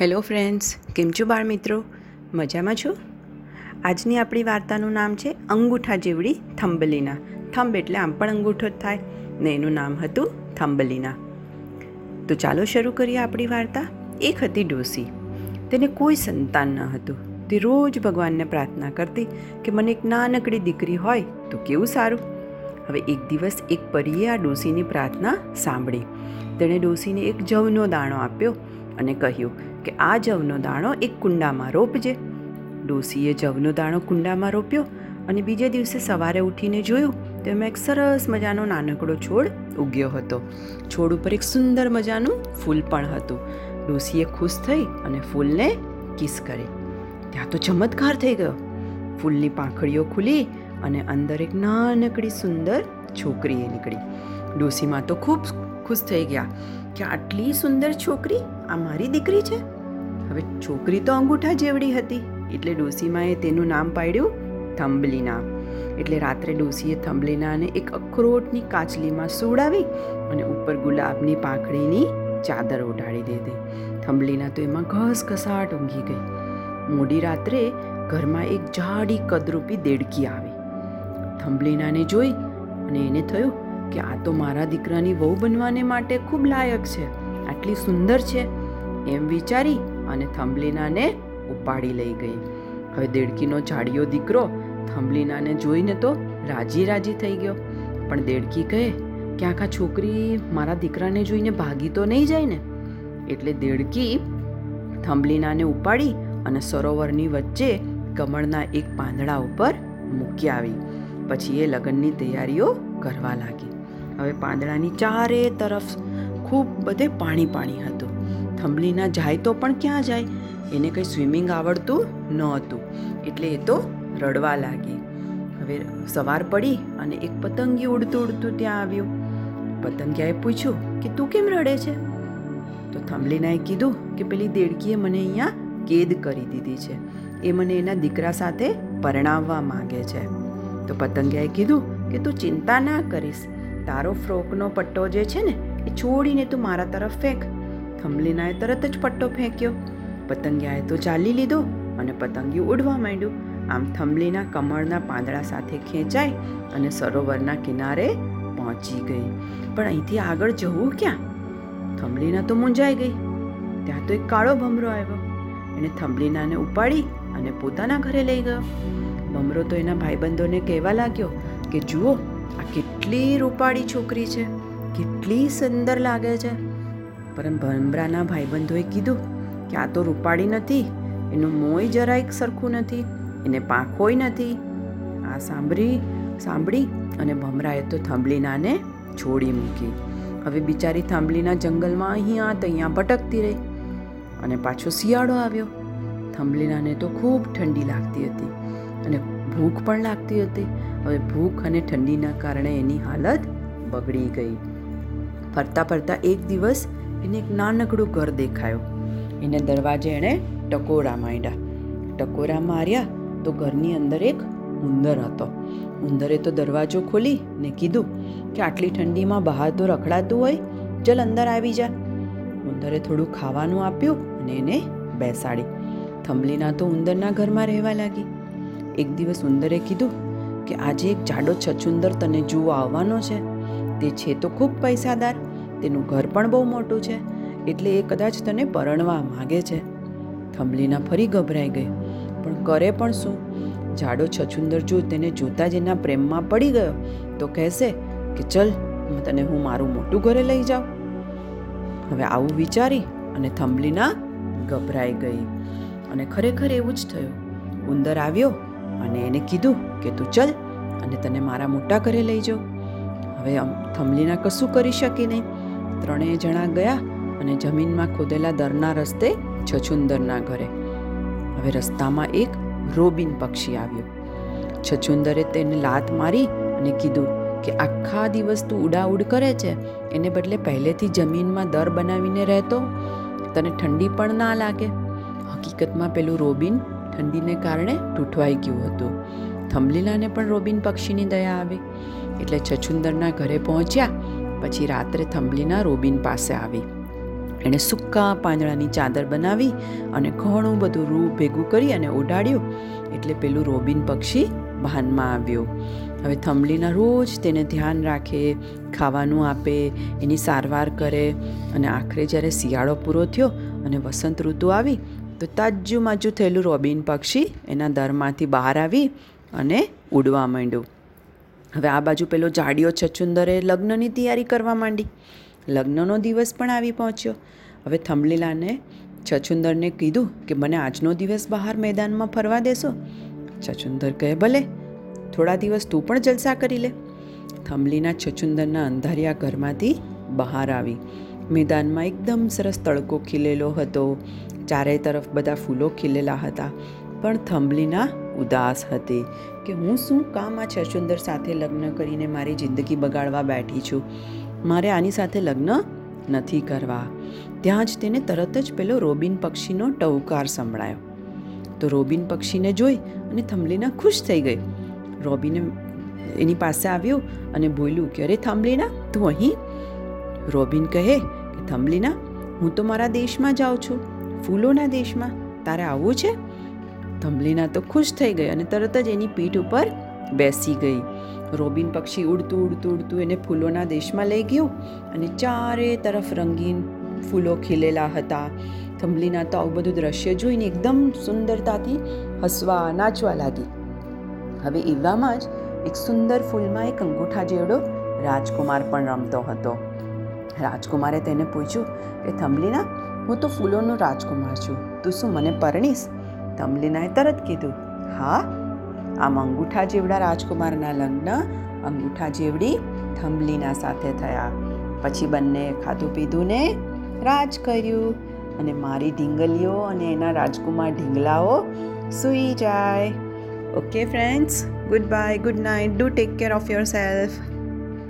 Hello friends, કેમ છો બાળ મિત્રો મજામાં છો? આજની આપણી વાર્તાનું નામ છે અંગૂઠા જેવડી થંબલીના. થંબ એટલે આમ પણ અંગૂઠો જ થાય, ને એનું નામ હતું થંબલીના. તો ચાલો શરૂ કરીએ આપણી વાર્તા. એક હતી ડોસી. તેને કોઈ સંતાન ન હતું. તે રોજ ભગવાનને પ્રાર્થના કરતી કે મને એક નાનકડી દીકરી હોય તો કેવું સારું? હવે એક દિવસ એક પરીએ આ ડોસીની પ્રાર્થના સાંભળી. તેણે ડોસીને એક જવનો દાણો આપ્યો અને કહ્યું કે આ જવનો દાણો એક કુંડામાં રોપજે. ડોસીએ જવનો દાણો કુંડામાં રોપ્યો અને બીજે દિવસે સવારે ઉઠીને જોયું તો એમાં એક સરસ મજાનો નાનકડો છોડ ઉગ્યો હતો. છોડ ઉપર એક સુંદર મજાનું ફૂલ પણ હતું. ડોસીએ ખુશ થઈ અને ફૂલને કિસ કરી. ત્યાં તો ચમત્કાર થઈ ગયો. ફૂલની પાંખડીઓ ખુલી અને અંદર એક નાનકડી સુંદર છોકરીએ નીકળી. ડોસીમાં તો ખૂબ ખુશ થઈ ગયા કે આટલી સુંદર છોકરી આ મારી દીકરી છે? હવે છોકરી તો અંગૂઠા જેવડી હતી, એટલે ડોસીમાએ તેનું નામ પાડ્યું થંબલીના. એટલે રાત્રે ડોસીએ થંબલીનાને એક અખરોટની કાચલીમાં સોડાવી અને ઉપર ગુલાબની પાંખડીની ચાદર ઓઢાડી દીધી. થંબલીના તો એમાં ઘસઘસાટ ઊંઘી ગઈ. મોડી રાત્રે ઘરમાં એક જાડી કદરૂપી દેડકી આવી. થંબલીનાને જોઈ અને એને થયું કે આ તો મારા દીકરાની વહુ બનવાને માટે ખૂબ લાયક છે. આટલી સુંદર છે. એમ વિચારી અને થંભલીનાને ઉપાડી લઈ ગઈ. હવે દેડકીનો જાડિયો દીકરો થંભલીનાને જોઈને તો રાજી રાજી થઈ ગયો. પણ દેડકી કહે, કે આખા છોકરી મારા દીકરાને જોઈને ભાગી તો નહીં જાય ને? એટલે દેડકી થંભલીનાને ઉપાડી અને સરોવરની વચ્ચે કમળના એક પાંદડા ઉપર મૂકી આવી. પછી એ લગ્નની તૈયારીઓ કરવા લાગી. હવે પાંદડાની ચારે તરફ ખૂબ બધે પાણી પાણી હતું. થંભલીના જાય તો પણ ક્યાં જાય? એને કંઈ સ્વિમિંગ આવડતું ન હતું એટલે એ તો રડવા લાગી. હવે સવાર પડી અને એક પતંગી ઉડતું ઉડતું ત્યાં આવ્યું. પતંગિયાએ પૂછ્યું કે, તું કેમ રડે છે? તો થંભલીનાએ કીધું કે, પેલી દેડકીએ મને અહીંયા કેદ કરી દીધી છે. એ મને એના દીકરા સાથે પરણાવવા માગે છે. તો પતંગિયાએ કીધું કે, તું ચિંતા ના કરીશ. તારો ફ્રોકનો પટ્ટો જે છે ને, એ છોડીને તું મારા તરફ ફેંક. થંભલીનાએ તરત જ પટ્ટો ફેંક્યો. પતંગિયાએ તો ચાલી લીધો અને પતંગિયું ઉડવા માંડ્યું. આમ થંભલીના કમળના પાંદડા સાથે ખેંચાઈ અને સરોવરના કિનારે પહોંચી ગઈ. પણ અહીંથી આગળ જવું ક્યાં? થંભલીના તો મૂંઝાઈ ગઈ. ત્યાં તો એક કાળો ભમરો આવ્યો. એણે થંભલીનાને ઉપાડી અને પોતાના ઘરે લઈ ગયો. ભમરો તો એના ભાઈબંધોને કહેવા લાગ્યો કે, જુઓ આ કેટલી રૂપાળી છોકરી છે, કેટલી સુંદર લાગે છે. પણ ભમરાના ભાઈબંધોએ કીધું કે આ તો રૂપાળી નથી, એનું મોંય જરાય સરખું નથી, એને પાંખોય નથી. આ સાંભળી સાંભળી અને ભમરાએ તો થાંભલીનાને છોડી મૂકી. હવે બિચારી થાંભલીના જંગલમાં અહીંયા તો અહીંયા ભટકતી રહી અને પાછો શિયાળો આવ્યો. થાંભલીનાને તો ખૂબ ઠંડી લાગતી હતી અને ભૂખ પણ લાગતી હતી. હવે ભૂખ અને ઠંડીના કારણે એની હાલત બગડી ગઈ. ફરતા ફરતા એક દિવસ એને એક નાનકડું ઘર દેખાયું. એને દરવાજે એણે ટકોરા માંડ્યા. ટકોરા માર્યા તો ઘરની અંદર એક ઉંદર હતો. ઉંદરે તો દરવાજો ખોલી ને કીધું કે આટલી ઠંડીમાં બહાર તો રખડાતું હોય, ચલ અંદર આવી જા. ઉંદરે થોડું ખાવાનું આપ્યું અને એને બેસાડી. થંભલીના તો ઉંદરના ઘરમાં રહેવા લાગી. એક દિવસ ઉંદરે કીધું કે આજે એક જાડો છછુંદર તને જોવા આવવાનો છે. તે છે તો ખૂબ પૈસાદાર, તેનું ઘર પણ બહુ મોટું છે, એટલે એ કદાચ તને પરણવા માગે છે. થંભલીના ફરી ગભરાઈ ગઈ. પણ કરે પણ શું? જાડો છછુંદર જો તેને જોતા જ એના પ્રેમમાં પડી ગયો, તો કહેશે કે ચલ તને હું મારું મોટું ઘરે લઈ જાઉં. હવે આવું વિચારી અને થંભલીના ગભરાઈ ગઈ. અને ખરેખર એવું જ થયું. ઉંદર આવ્યો અને એને કીધું કે તું ચલ અને તને મારા મોટા ઘરે લઈ જાઉં. હવે થમલીના કશું કરી શકી નહીં. ત્રણેય જણા ગયા અને જમીનમાં ખોદેલા દરના રસ્તે છછુંદરના ઘરે. હવે રસ્તામાં એક રોબિન પક્ષી આવ્યું. છછુંદરે તેને લાત મારી અને કીધું કે આખા દિવસ તું ઉડાઉડ કરે છે. એને બદલે પહેલેથી જમીનમાં દર બનાવીને રહેતો. તને ઠંડી પણ ના લાગે. હકીકતમાં પેલું રોબિન ઠંડીને કારણે તૂટવાઈ ગયું હતું. થંબલીલાને પણ રોબિન પક્ષીની દયા આવી. એટલે છછુંદરના ઘરે પહોંચ્યા, પછી રાત્રે થંબલીના રોબિન પાસે આવી. એણે સૂકા પાંદડાની ચાદર બનાવી અને ઘણું બધું રૂ ભેગું કરી અને ઉડાડ્યું એટલે પેલું રોબિન પક્ષી ભાનમાં આવ્યું. હવે થંભલીના રોજ તેને ધ્યાન રાખે, ખાવાનું આપે, એની સારવાર કરે અને આખરે જ્યારે શિયાળો પૂરો થયો અને વસંત ઋતુ આવી તો તાજું માજું થયેલું રોબિન પક્ષી એના દરમાંથી બહાર આવી અને ઉડવા માંડ્યું. હવે આ બાજુ પેલો જાડિયો છછુંદરે લગ્નની તૈયારી કરવા માંડી. લગ્નનો દિવસ પણ આવી પહોંચ્યો. હવે થંભલીલાને છછુંદરને કીધું કે, મને આજનો દિવસ બહાર મેદાનમાં ફરવા દેશો. છછુંદર કહે, ભલે, થોડા દિવસ તું પણ જલસા કરી લે. થંભલીના છછુંદરના અંધારિયા ઘરમાંથી બહાર આવી. મેદાનમાં એકદમ સરસ તડકો ખીલેલો હતો. ચારે તરફ બધા ફૂલો ખીલેલા હતા, પણ થંભલીના ઉદાસ હતી કે હું શું કામ આ છરસુંદર સાથે લગ્ન કરીને મારી જિંદગી બગાડવા બેઠી છું? મારે આની સાથે લગ્ન નથી કરવા. ત્યાં જ તેને તરત જ પેલો રોબિન પક્ષીનો ટવકાર સંભળાયો. તો રોબિન પક્ષીને જોઈ અને થંભલીના ખુશ થઈ ગઈ. રોબિને એની પાસે આવ્યું અને બોલ્યું કે અરે થાંભલીના? તું અહીં? રોબિન કહે થંભલીના, હું તો મારા દેશમાં જાઉં છું, ફૂલોના દેશમાં, તારે આવવું છે? થંભલીના તો ખુશ થઈ ગઈ અને તરત જ એની પીઠ ઉપર બેસી ગઈ. રોબિન પક્ષી ઉડતું ઉડતું ઉડતું એને ફૂલોના દેશમાં લઈ ગયું અને ચારે તરફ રંગીન ફૂલો ખીલેલા હતા. થંભલીના તો આવું બધું દ્રશ્ય જોઈને એકદમ સુંદરતાથી હસવા, નાચવા લાગી. હવે એવામાં જ એક સુંદર ફૂલમાં એક અંગૂઠા જેવડો રાજકુમાર પણ રમતો હતો. રાજકુમારે તેને પૂછ્યું કે થંભલીના હું તો ફૂલોનો રાજકુમાર છું. તું શું મને પરણીશ? થંભલીનાએ તરત કીધું, હા, આમ અંગૂઠા જેવડા રાજકુમારના લગ્ન, અંગૂઠા જેવડી થંભલીના સાથે થયા. પછી બંને ખાધું પીધું ને રાજ કર્યું. અને મારી ઢીંગલીઓ અને એના રાજકુમાર ઢીંગલાઓ સૂઈ જાય. Okay friends good bye good night do take care of your self